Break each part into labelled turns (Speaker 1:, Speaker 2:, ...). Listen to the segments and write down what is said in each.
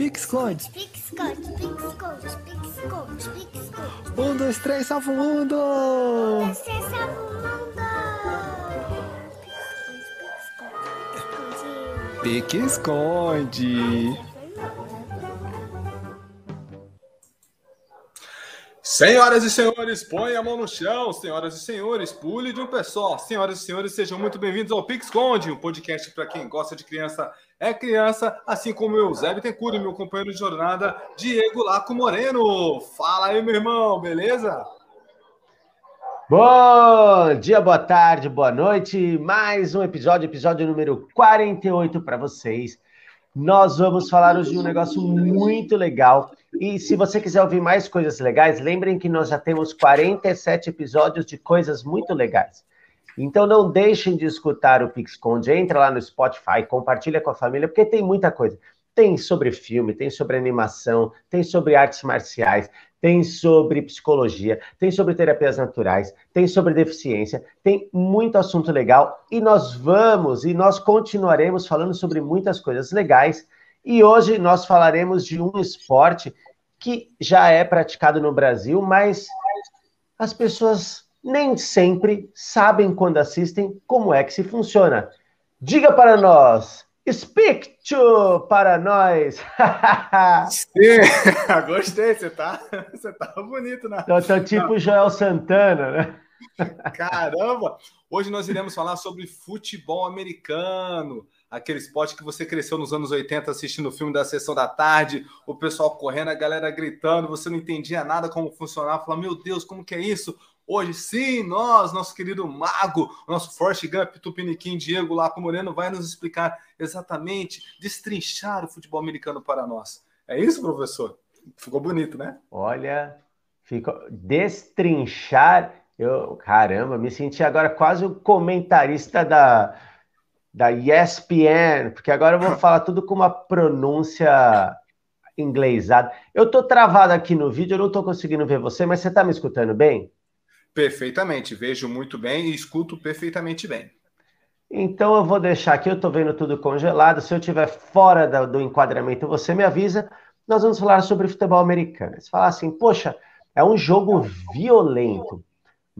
Speaker 1: Pix-Conde.
Speaker 2: Pix-Conde, Pix-Conde, Pix-Conde, Pix-Conde.
Speaker 1: Um, dois, três, salva o mundo!
Speaker 2: Você salva o mundo! Pix-Conde, Pix-Conde.
Speaker 1: Pique-esconde.
Speaker 3: Senhoras e senhores, põe a mão no chão. Senhoras e senhores, pule de um pé só. Senhoras e senhores, sejam muito bem-vindos ao Pix Conde, um podcast para quem gosta de criança é criança, assim como eu, Zé Bittencourt e meu companheiro de jornada, Diego Laco Moreno. Fala aí, meu irmão, beleza?
Speaker 4: Bom dia, boa tarde, boa noite. Mais um episódio, episódio número 48 para vocês. Nós vamos falar hoje de um negócio muito legal. E se você quiser ouvir mais coisas legais, lembrem que nós já temos 47 episódios de coisas muito legais. Então não deixem de escutar o PixConde, entra lá no Spotify, compartilha com a família, porque tem muita coisa. Tem sobre filme, tem sobre animação, tem sobre artes marciais, tem sobre psicologia, tem sobre terapias naturais, tem sobre deficiência, tem muito assunto legal e nós vamos e nós continuaremos falando sobre muitas coisas legais. E hoje nós falaremos de um esporte que já é praticado no Brasil, mas as pessoas nem sempre sabem quando assistem como é que se funciona. Diga para nós, speak to para nós.
Speaker 3: Sim, gostei, você tá, você tá bonito, né?
Speaker 4: Tô, tô tipo Joel Santana, né?
Speaker 3: Caramba! Hoje nós iremos falar sobre futebol americano, aquele esporte que você cresceu nos anos 80 assistindo o filme da sessão da tarde, o pessoal correndo, a galera gritando, você não entendia nada como funcionava, falava, meu Deus, como que é isso? Hoje sim, nós, nosso querido mago, nosso Forrest Gump, Tupiniquim, Diego Lapo Moreno, vai nos explicar exatamente, destrinchar o futebol americano para nós. É isso, professor? Ficou bonito, né?
Speaker 4: Olha, ficou destrinchar. Eu, caramba, me senti agora quase o comentarista da, da ESPN, porque agora eu vou falar tudo com uma pronúncia inglesada. Eu tô travado aqui no vídeo, eu não tô conseguindo ver você, mas você tá me escutando bem?
Speaker 3: Perfeitamente, vejo muito bem e escuto perfeitamente bem.
Speaker 4: Então eu vou deixar aqui, eu estou vendo tudo congelado. Se eu estiver fora da, do enquadramento, você me avisa. Nós vamos falar sobre futebol americano. Você fala assim, poxa, é um jogo violento.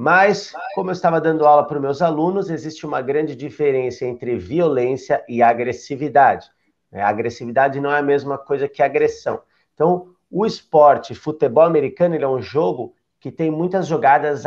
Speaker 4: Mas, como eu estava dando aula para os meus alunos, existe uma grande diferença entre violência e agressividade. A agressividade não é a mesma coisa que agressão. Então, o esporte, futebol americano, é um jogo que tem muitas jogadas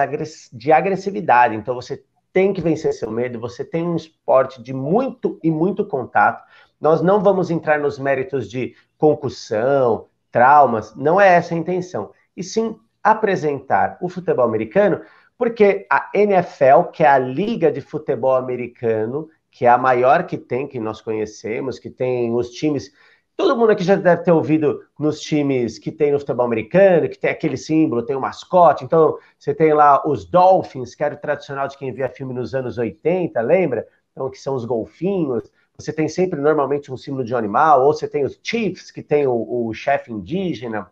Speaker 4: de agressividade. Então você tem que vencer seu medo, você tem um esporte de muito e muito contato. Nós não vamos entrar nos méritos de concussão, traumas, não é essa a intenção. E sim apresentar o futebol americano, porque a NFL, que é a liga de futebol americano, que é a maior que tem, que nós conhecemos, que tem os times Todo mundo aqui já deve ter ouvido nos times que tem no futebol americano, que tem aquele símbolo, tem o mascote. Então, você tem lá os Dolphins, que era o tradicional de quem via filme nos anos 80, lembra? Então, que são os golfinhos. Você tem sempre, normalmente, um símbolo de um animal. Ou você tem os Chiefs, que tem o, o chefe indígena.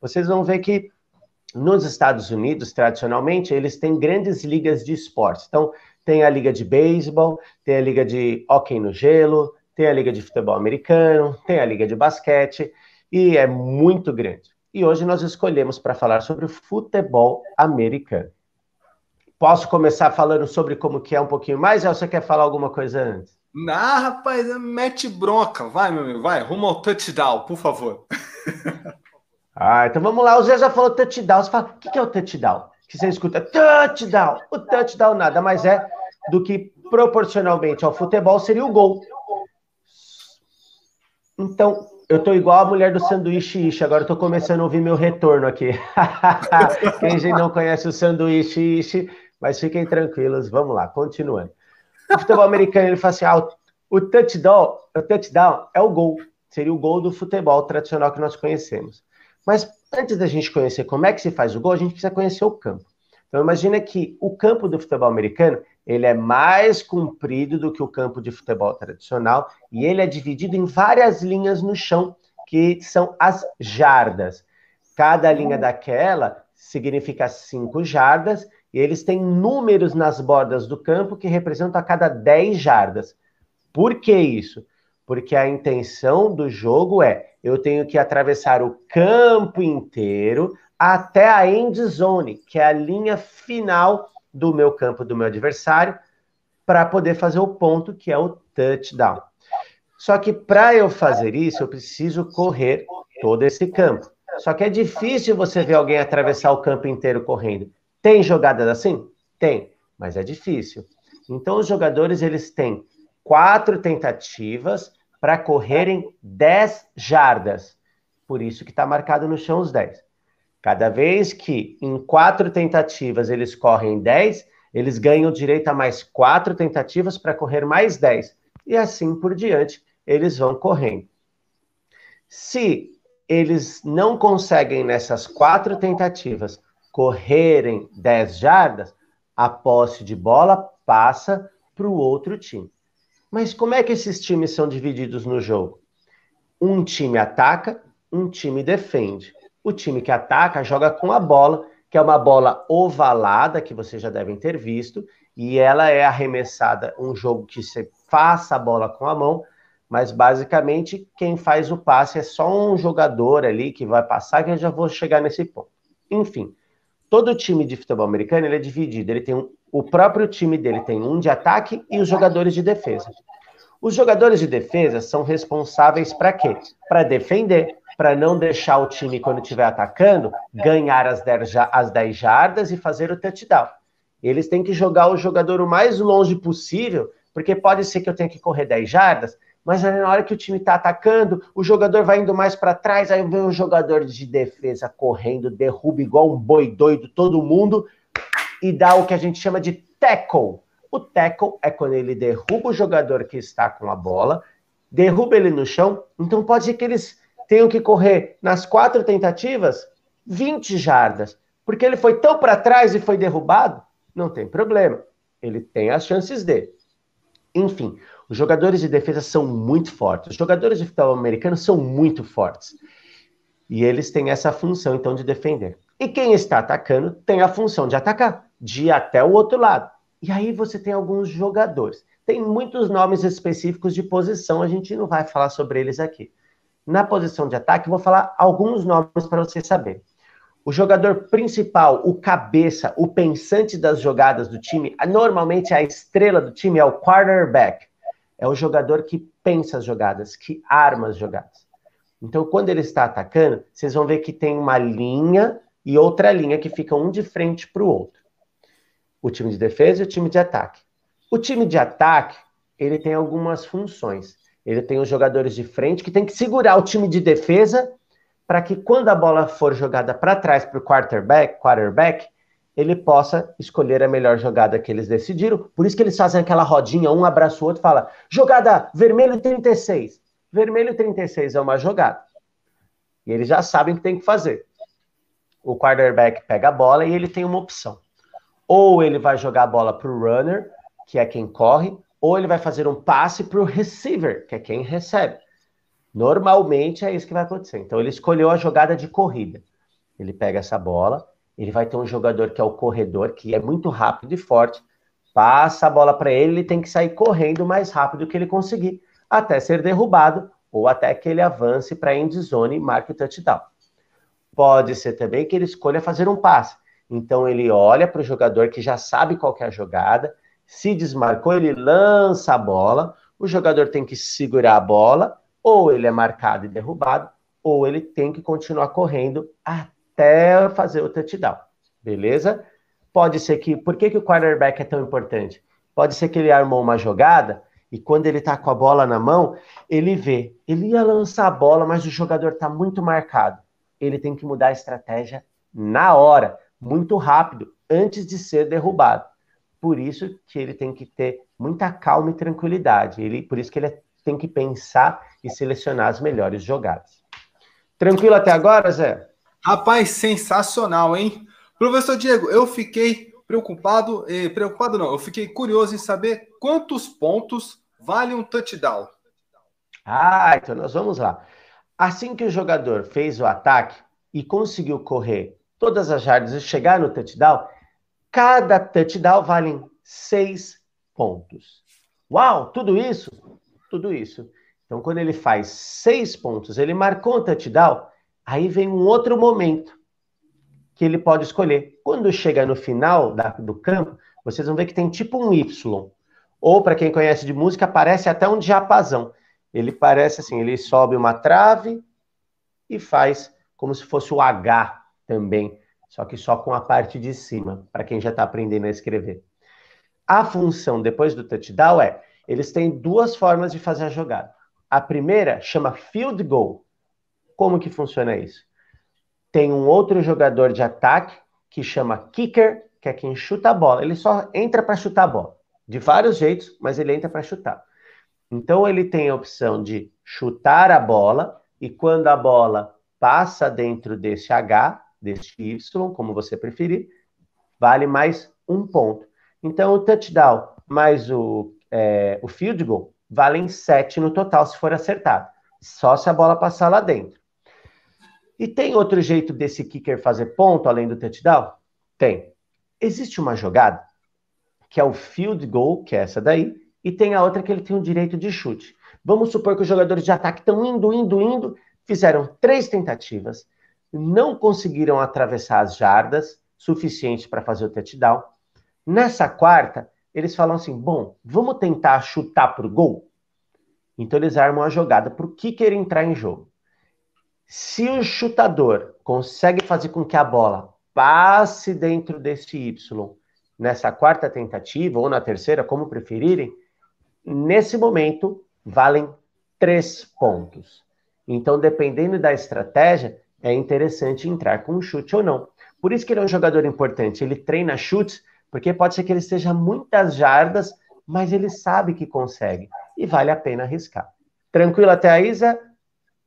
Speaker 4: Vocês vão ver que nos Estados Unidos, tradicionalmente, eles têm grandes ligas de esportes. Então, tem a liga de beisebol, tem a liga de hóquei no gelo, tem a Liga de Futebol Americano, tem a Liga de Basquete, e é muito grande. E hoje nós escolhemos para falar sobre o futebol americano. Posso começar falando sobre como que é um pouquinho mais, ou você quer falar alguma coisa antes?
Speaker 3: Ah, rapaz, mete bronca. Vai, meu amigo, vai, rumo ao touchdown, por favor.
Speaker 4: ah, então vamos lá. O Zé já falou touchdown. Você fala, o que é o touchdown? Que você escuta touchdown. O touchdown nada mais é do que proporcionalmente ao futebol seria o gol. Então, eu tô igual a mulher do sanduíche ishi, agora eu tô começando a ouvir meu retorno aqui. Quem não conhece o sanduíche ishi, mas fiquem tranquilos, vamos lá, continuando. O futebol americano, ele fala assim, ah, o touchdown, o touchdown é o gol, seria o gol do futebol tradicional que nós conhecemos. Mas antes da gente conhecer como é que se faz o gol, a gente precisa conhecer o campo. Então imagina que o campo do futebol americano, ele é mais comprido do que o campo de futebol tradicional e ele é dividido em várias linhas no chão, que são as jardas. Cada linha daquela significa cinco jardas e eles têm números nas bordas do campo que representam a cada 10 jardas. Por que isso? Porque a intenção do jogo é eu tenho que atravessar o campo inteiro até a end zone, que é a linha final do meu campo do meu adversário, para poder fazer o ponto que é o touchdown. Só que para eu fazer isso, eu preciso correr todo esse campo. Só que é difícil você ver alguém atravessar o campo inteiro correndo. Tem jogadas assim? Tem, mas é difícil. Então os jogadores eles têm quatro tentativas para correrem 10 jardas. Por isso que está marcado no chão os 10. Cada vez que em quatro tentativas eles correm 10, eles ganham direito a mais quatro tentativas para correr mais 10. E assim por diante, eles vão correndo. Se eles não conseguem nessas quatro tentativas correrem 10 jardas, a posse de bola passa para o outro time. Mas como é que esses times são divididos no jogo? Um time ataca, um time defende. O time que ataca joga com a bola, que é uma bola ovalada, que vocês já devem ter visto, e ela é arremessada, um jogo que você faça a bola com a mão, mas basicamente quem faz o passe é só um jogador ali que vai passar, que eu já vou chegar nesse ponto. Enfim, todo time de futebol americano ele é dividido, ele tem um, o próprio time dele tem um de ataque e os jogadores de defesa. Os jogadores de defesa são responsáveis para quê? Para defender, para não deixar o time, quando estiver atacando, ganhar as 10, as 10 jardas e fazer o touchdown. Eles têm que jogar o jogador o mais longe possível, porque pode ser que eu tenha que correr 10 jardas, mas na hora que o time está atacando, o jogador vai indo mais para trás, aí vem o jogador de defesa correndo, derruba igual um boi doido todo mundo e dá o que a gente chama de tackle. O tackle é quando ele derruba o jogador que está com a bola, derruba ele no chão, então pode ser que eles tenham que correr nas quatro tentativas 20 jardas, porque ele foi tão para trás e foi derrubado, não tem problema. Ele tem as chances dele. Enfim, os jogadores de defesa são muito fortes. Os jogadores de futebol americano são muito fortes. E eles têm essa função, então, de defender. E quem está atacando tem a função de atacar, de ir até o outro lado. E aí você tem alguns jogadores. Tem muitos nomes específicos de posição, a gente não vai falar sobre eles aqui. Na posição de ataque, vou falar alguns nomes para você saber. O jogador principal, o cabeça, o pensante das jogadas do time, normalmente a estrela do time é o quarterback. É o jogador que pensa as jogadas, que arma as jogadas. Então, quando ele está atacando, vocês vão ver que tem uma linha e outra linha que fica um de frente para o outro. O time de defesa e o time de ataque. O time de ataque, ele tem algumas funções. Ele tem os jogadores de frente que tem que segurar o time de defesa para que quando a bola for jogada para trás para o quarterback, quarterback, ele possa escolher a melhor jogada que eles decidiram. Por isso que eles fazem aquela rodinha, um abraça o outro, fala: jogada vermelho 36. Vermelho 36 é uma jogada. E eles já sabem o que tem que fazer. O quarterback pega a bola e ele tem uma opção. Ou ele vai jogar a bola para o runner, que é quem corre, ou ele vai fazer um passe para o receiver, que é quem recebe. Normalmente é isso que vai acontecer. Então ele escolheu a jogada de corrida. Ele pega essa bola, ele vai ter um jogador que é o corredor, que é muito rápido e forte, passa a bola para ele, ele tem que sair correndo o mais rápido que ele conseguir, até ser derrubado ou até que ele avance para a end zone e marque o touchdown. Pode ser também que ele escolha fazer um passe. Então ele olha para o jogador que já sabe qual é a jogada, se desmarcou, ele lança a bola, o jogador tem que segurar a bola, ou ele é marcado e derrubado, ou ele tem que continuar correndo até fazer o touchdown. Beleza? Pode ser que. Por que, que o quarterback é tão importante? Pode ser que ele armou uma jogada e quando ele tá com a bola na mão, ele vê. Ele ia lançar a bola, mas o jogador tá muito marcado. Ele tem que mudar a estratégia na hora, muito rápido, antes de ser derrubado. Por isso que ele tem que ter muita calma e tranquilidade. Ele, por isso que ele tem que pensar e selecionar as melhores jogadas. Tranquilo até agora, Zé?
Speaker 3: Rapaz, sensacional, hein? Professor Diego, eu fiquei preocupado, eh, preocupado não, eu fiquei curioso em saber quantos pontos vale um touchdown.
Speaker 4: Ah, então nós vamos lá. Assim que o jogador fez o ataque e conseguiu correr todas as jardas e chegar no touchdown, cada touchdown vale seis pontos. Uau, tudo isso? Tudo isso. Então, quando ele faz seis pontos, ele marcou um touchdown, aí vem um outro momento que ele pode escolher. Quando chega no final da, do campo, vocês vão ver que tem tipo um Y. Ou, para quem conhece de música, parece até um diapasão. Ele parece assim, ele sobe uma trave e faz como se fosse o H também, só que só com a parte de cima, para quem já está aprendendo a escrever. A função depois do touchdown é, eles têm duas formas de fazer a jogada. A primeira chama field goal. Como que funciona isso? Tem um outro jogador de ataque que chama kicker, que é quem chuta a bola. Ele só entra para chutar a bola. De vários jeitos, mas ele entra para chutar. Então ele tem a opção de chutar a bola e quando a bola passa dentro desse H, desse Y, como você preferir, vale mais um ponto. Então o touchdown mais o, é, o field goal valem sete no total se for acertado. Só se a bola passar lá dentro. E tem outro jeito desse kicker fazer ponto além do touchdown? Tem. Existe uma jogada que é o field goal, que é essa daí, e tem a outra que ele tem o direito de chute. Vamos supor que os jogadores de ataque estão indo, indo, indo, fizeram três tentativas, não conseguiram atravessar as jardas suficientes para fazer o touchdown. Nessa quarta, eles falam assim: bom, vamos tentar chutar para o gol? Então eles armam a jogada para o kicker entrar em jogo. Se o chutador consegue fazer com que a bola passe dentro desse Y nessa quarta tentativa, ou na terceira, como preferirem, nesse momento valem três pontos. Então, dependendo da estratégia, é interessante entrar com um chute ou não. Por isso que ele é um jogador importante. Ele treina chutes, porque pode ser que ele esteja muitas jardas, mas ele sabe que consegue. E vale a pena arriscar. Tranquilo até aí, Zé?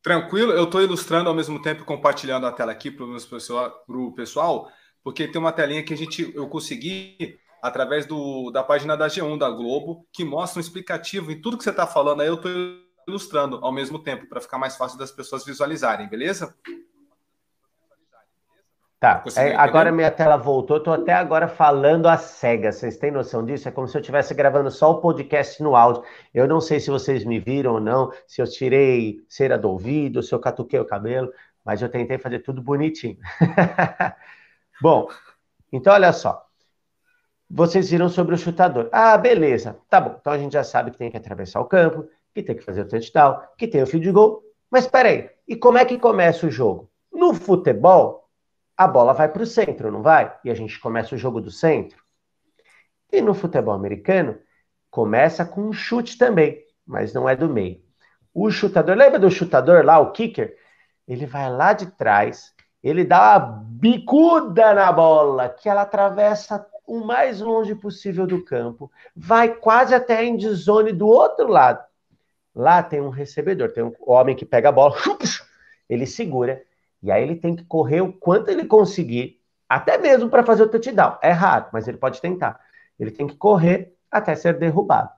Speaker 3: Tranquilo, eu estou ilustrando ao mesmo tempo compartilhando a tela aqui para o pessoal, porque tem uma telinha que a gente eu consegui através do, da página da G1 da Globo, que mostra um explicativo em tudo que você está falando aí, eu estou ilustrando ao mesmo tempo, para ficar mais fácil das pessoas visualizarem, beleza?
Speaker 4: Tá, é, agora minha tela voltou, estou até agora falando a cega, vocês têm noção disso? É como se eu estivesse gravando só o podcast no áudio. Eu não sei se vocês me viram ou não, se eu tirei cera do ouvido, se eu catuquei o cabelo, mas eu tentei fazer tudo bonitinho. Bom, então olha só. Vocês viram sobre o chutador. Ah, beleza. Tá bom. Então a gente já sabe que tem que atravessar o campo, que tem que fazer o touchdown, que tem o field goal. Mas peraí, e como é que começa o jogo? No futebol, a bola vai para o centro, não vai? E a gente começa o jogo do centro. E no futebol americano, começa com um chute também, mas não é do meio. O chutador, lembra do chutador lá, o kicker? Ele vai lá de trás, ele dá uma bicuda na bola, que ela atravessa o mais longe possível do campo, vai quase até a endzone do outro lado. Lá tem um recebedor, tem um homem que pega a bola, ele segura, e aí ele tem que correr o quanto ele conseguir, até mesmo para fazer o touchdown. É raro, mas ele pode tentar. Ele tem que correr até ser derrubado.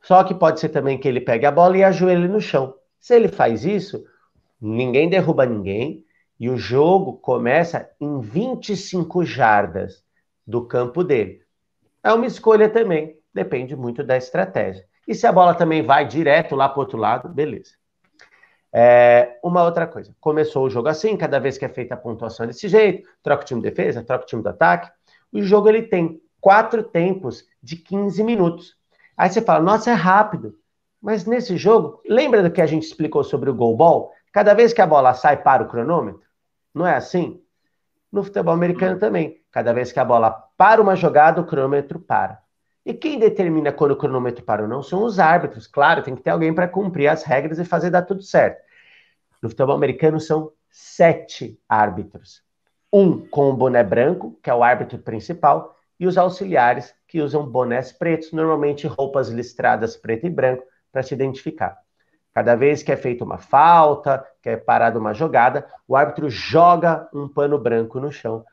Speaker 4: Só que pode ser também que ele pegue a bola e ajoelhe no chão. Se ele faz isso, ninguém derruba ninguém e o jogo começa em 25 jardas do campo dele. É uma escolha também, depende muito da estratégia. E se a bola também vai direto lá para o outro lado, beleza. É, uma outra coisa, começou o jogo assim, cada vez que é feita a pontuação desse jeito, troca o time de defesa, troca o time do ataque. O jogo ele tem quatro tempos de 15 minutos. Aí você fala, nossa, é rápido. Mas nesse jogo, lembra do que a gente explicou sobre o goal ball? Cada vez que a bola sai, para o cronômetro? Não é assim? No futebol americano também. Cada vez que a bola para uma jogada, o cronômetro para. E quem determina quando o cronômetro para ou não são os árbitros. Claro, tem que ter alguém para cumprir as regras e fazer dar tudo certo. No futebol americano são sete árbitros. Um com o boné branco, que é o árbitro principal, e os auxiliares, que usam bonés pretos, normalmente roupas listradas preto e branco, para se identificar. Cada vez que é feita uma falta, que é parada uma jogada, o árbitro joga um pano branco no chão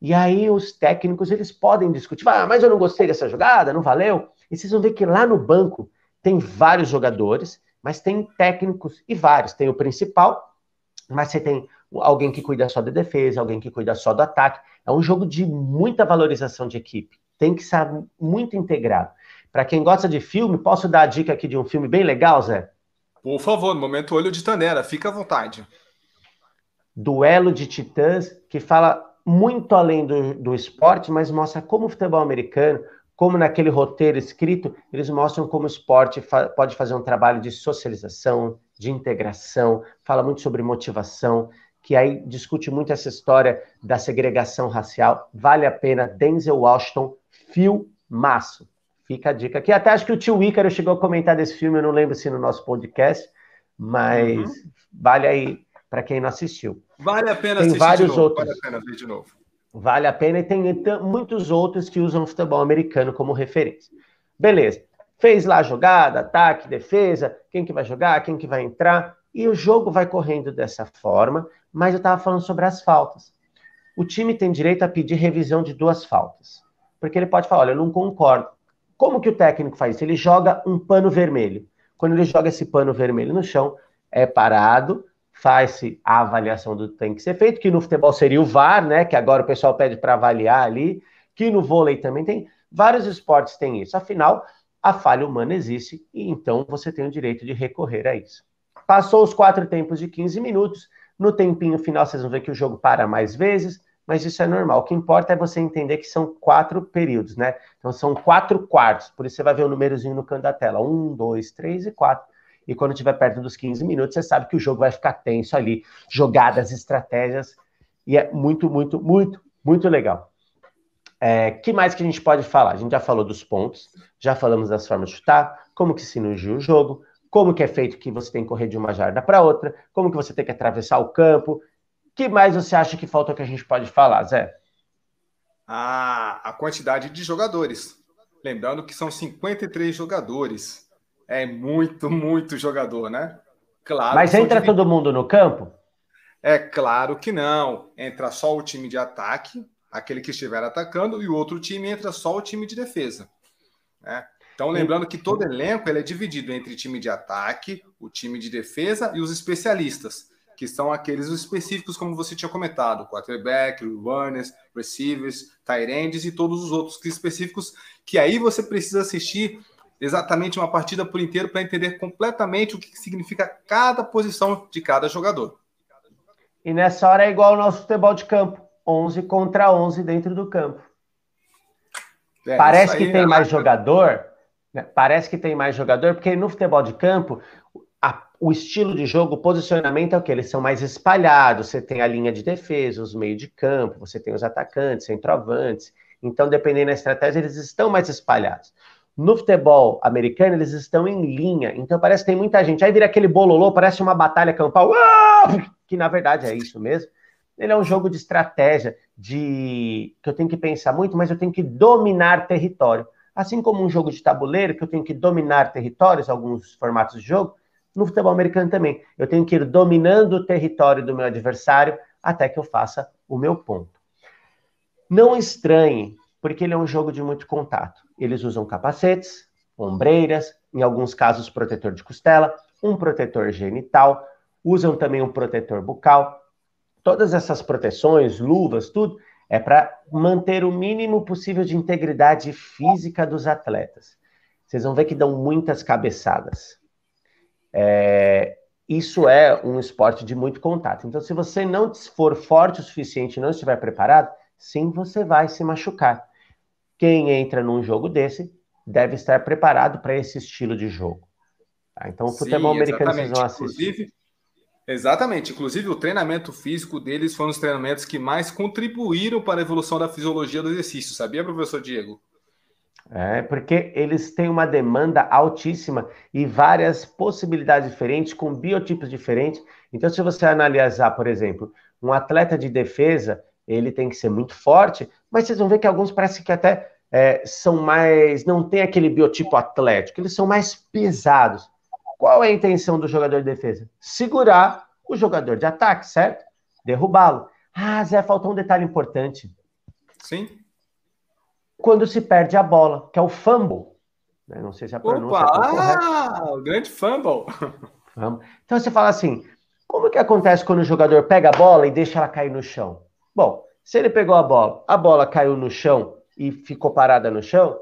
Speaker 4: e aí os técnicos eles podem discutir, ah, mas eu não gostei dessa jogada, não valeu. E vocês vão ver que lá no banco tem vários jogadores, mas tem técnicos e vários. Tem o principal, mas você tem alguém que cuida só da defesa, alguém que cuida só do ataque. É um jogo de muita valorização de equipe. Tem que estar muito integrado. Para quem gosta de filme, posso dar a dica aqui de um filme bem legal, Zé?
Speaker 3: Por favor, no momento olho de Tanera, fica à vontade.
Speaker 4: Duelo de Titãs, que fala muito além do, do esporte, mas mostra como o futebol americano, como naquele roteiro escrito, eles mostram como o esporte fa pode fazer um trabalho de socialização, de integração, fala muito sobre motivação, que aí discute muito essa história da segregação racial. Vale a pena, Denzel Washington, filmaço. Fica a dica aqui. Até acho que o tio Ícaro chegou a comentar desse filme, eu não lembro se no nosso podcast, mas uhum. vale aí para quem não assistiu.
Speaker 3: Vale a pena
Speaker 4: tem
Speaker 3: assistir
Speaker 4: vários
Speaker 3: de novo.
Speaker 4: outros.
Speaker 3: Vale a pena ver de novo.
Speaker 4: Vale a pena e tem muitos outros que usam o futebol americano como referência. Beleza. Fez lá a jogada, ataque, defesa, quem que vai jogar, quem que vai entrar, e o jogo vai correndo dessa forma, mas eu estava falando sobre as faltas. O time tem direito a pedir revisão de duas faltas. Porque ele pode falar, olha, eu não concordo. Como que o técnico faz isso? Ele joga um pano vermelho. Quando ele joga esse pano vermelho no chão, é parado, faz-se a avaliação do que tem que ser feito, que no futebol seria o VAR, né? Que agora o pessoal pede para avaliar ali, que no vôlei também tem. Vários esportes têm isso. Afinal, a falha humana existe e então você tem o direito de recorrer a isso. Passou os quatro tempos de 15 minutos, no tempinho final vocês vão ver que o jogo para mais vezes, mas isso é normal. O que importa é você entender que são quatro períodos, né? Então são quatro quartos, por isso você vai ver o númerozinho no canto da tela: um, dois, três e quatro. E quando estiver perto dos 15 minutos, você sabe que o jogo vai ficar tenso ali, jogadas, estratégias, e é muito, muito, muito, muito legal. É, que mais que a gente pode falar? A gente já falou dos pontos, já falamos das formas de chutar, como que se inicia o jogo, como que é feito que você tem que correr de uma jarda para outra, como que você tem que atravessar o campo. que mais você acha que falta que a gente pode falar, Zé?
Speaker 3: Ah, a quantidade de jogadores. Lembrando que são 53 jogadores. É muito, muito jogador, né?
Speaker 4: Claro. Mas entra todo mundo no campo?
Speaker 3: É claro que não. Entra só o time de ataque, aquele que estiver atacando, e o outro time entra só o time de defesa. Né? Então, lembrando que todo elenco ele é dividido entre time de ataque, o time de defesa e os especialistas, que são aqueles específicos, como você tinha comentado: quarterback, runners, receivers, tight ends e todos os outros específicos, que aí você precisa assistir exatamente uma partida por inteiro para entender completamente o que significa cada posição de cada jogador.
Speaker 4: E nessa hora é igual ao nosso futebol de campo, 11 contra 11 dentro do campo. É, Parece que tem é mais jogador, né? Parece que tem mais jogador, porque no futebol de campo, a, o estilo de jogo, o posicionamento é o que? Eles são mais espalhados. Você tem a linha de defesa, os meios de campo, você tem os atacantes, centroavantes. Então, dependendo da estratégia, eles estão mais espalhados. No futebol americano, eles estão em linha, então parece que tem muita gente. Aí vira aquele bololô, parece uma batalha campal, que na verdade é isso mesmo. Ele é um jogo de estratégia, de que eu tenho que pensar muito, mas eu tenho que dominar território. Assim como um jogo de tabuleiro, que eu tenho que dominar territórios, alguns formatos de jogo, no futebol americano também. Eu tenho que ir dominando o território do meu adversário até que eu faça o meu ponto. Não estranhe porque ele é um jogo de muito contato. Eles usam capacetes, ombreiras, em alguns casos protetor de costela, um protetor genital, usam também um protetor bucal. Todas essas proteções, luvas, tudo, é para manter o mínimo possível de integridade física dos atletas. Vocês vão ver que dão muitas cabeçadas. É, isso é um esporte de muito contato. Então, se você não for forte o suficiente não estiver preparado, sim, você vai se machucar. Quem entra num jogo desse deve estar preparado para esse estilo de jogo. Tá? Então, o futebol Sim, americano vocês vão assistir.
Speaker 3: Inclusive, exatamente. Inclusive, o treinamento físico deles foi um dos treinamentos que mais contribuíram para a evolução da fisiologia do exercício. Sabia, professor Diego?
Speaker 4: É, porque eles têm uma demanda altíssima e várias possibilidades diferentes, com biotipos diferentes. Então, se você analisar, por exemplo, um atleta de defesa, ele tem que ser muito forte, mas vocês vão ver que alguns parece que até é, são mais. não tem aquele biotipo atlético, eles são mais pesados. Qual é a intenção do jogador de defesa? Segurar o jogador de ataque, certo? Derrubá-lo. Ah, Zé, faltou um detalhe importante.
Speaker 3: Sim.
Speaker 4: Quando se perde a bola, que é o fumble. Né? Não sei se a pronúncia
Speaker 3: Opa, é Ah, o grande fumble.
Speaker 4: Então você fala assim: como que acontece quando o jogador pega a bola e deixa ela cair no chão? Bom, se ele pegou a bola, a bola caiu no chão e ficou parada no chão,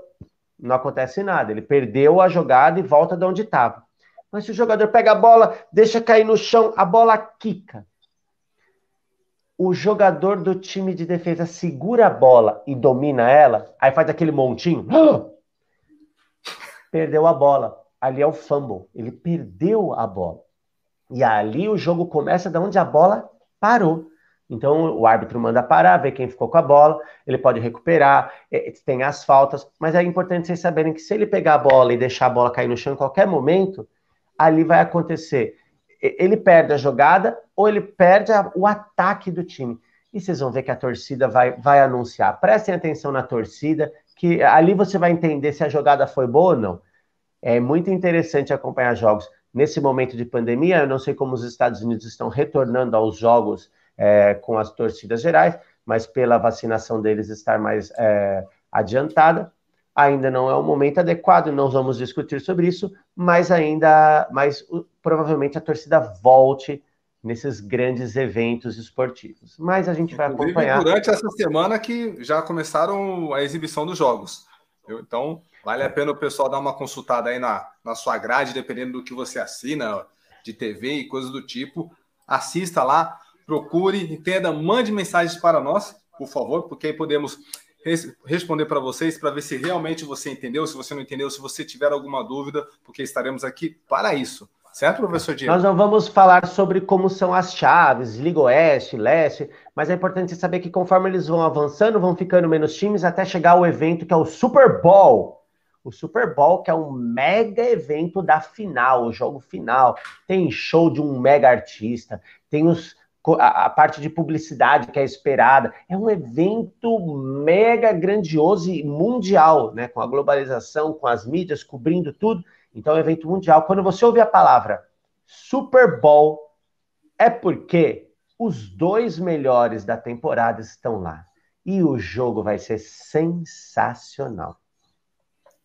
Speaker 4: não acontece nada. Ele perdeu a jogada e volta de onde estava. Mas se o jogador pega a bola, deixa cair no chão, a bola quica. O jogador do time de defesa segura a bola e domina ela, aí faz aquele montinho. Perdeu a bola. Ali é o fumble. Ele perdeu a bola. E ali o jogo começa de onde a bola parou. Então o árbitro manda parar, ver quem ficou com a bola, ele pode recuperar, é, tem as faltas, mas é importante vocês saberem que se ele pegar a bola e deixar a bola cair no chão em qualquer momento, ali vai acontecer. Ele perde a jogada ou ele perde a, o ataque do time. E vocês vão ver que a torcida vai, vai anunciar. Prestem atenção na torcida, que ali você vai entender se a jogada foi boa ou não. É muito interessante acompanhar jogos. Nesse momento de pandemia, eu não sei como os Estados Unidos estão retornando aos jogos é, com as torcidas gerais, mas pela vacinação deles estar mais é, adiantada, ainda não é o momento adequado, não vamos discutir sobre isso, mas ainda, mas provavelmente a torcida volte nesses grandes eventos esportivos. Mas a gente vai Inclusive, acompanhar.
Speaker 3: Durante essa semana que já começaram a exibição dos jogos. Então, vale a pena o pessoal dar uma consultada aí na, na sua grade, dependendo do que você assina, de TV e coisas do tipo. Assista lá, procure, entenda, mande mensagens para nós, por favor, porque aí podemos res responder para vocês para ver se realmente você entendeu, se você não entendeu, se você tiver alguma dúvida, porque estaremos aqui para isso. Certo, professor Diego?
Speaker 4: Nós não vamos falar sobre como são as chaves, Liga Oeste, Leste, mas é importante saber que conforme eles vão avançando, vão ficando menos times até chegar ao evento que é o Super Bowl. O Super Bowl, que é um mega evento da final, o jogo final. Tem show de um mega artista, tem os, a, parte de publicidade que é esperada. É um evento mega grandioso e mundial, né? Com a globalização, com as mídias cobrindo tudo. Então, é um evento mundial. Quando você ouve a palavra Super Bowl, é porque os dois melhores da temporada estão lá. E o jogo vai ser sensacional.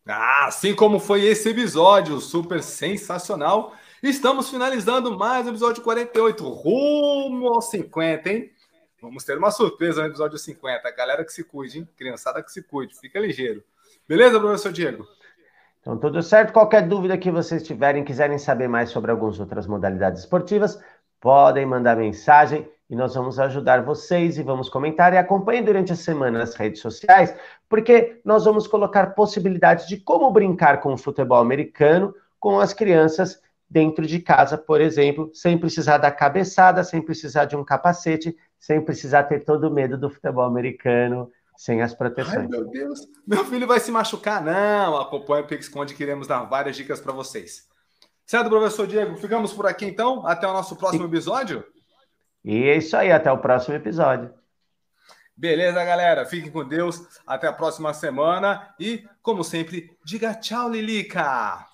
Speaker 3: Ah, assim como foi esse episódio super sensacional. Estamos finalizando mais um episódio 48, rumo aos 50, hein? Vamos ter uma surpresa no episódio 50. Galera que se cuide, hein? Criançada que se cuide, fica ligeiro. Beleza, professor Diego?
Speaker 4: Então, tudo certo. Qualquer dúvida que vocês tiverem, quiserem saber mais sobre algumas outras modalidades esportivas, podem mandar mensagem e nós vamos ajudar vocês e vamos comentar e acompanhem durante a semana nas redes sociais, porque nós vamos colocar possibilidades de como brincar com o futebol americano com as crianças dentro de casa, por exemplo, sem precisar da cabeçada, sem precisar de um capacete, sem precisar ter todo o medo do futebol americano, sem as proteções. Ai,
Speaker 3: meu Deus, meu filho vai se machucar. Não, acompanha o Pixconde, queremos dar várias dicas para vocês. Certo, professor Diego? Ficamos por aqui então. Até o nosso próximo episódio.
Speaker 4: E é isso aí, até o próximo episódio.
Speaker 3: Beleza, galera? Fiquem com Deus. Até a próxima semana. E, como sempre, diga tchau, Lilica!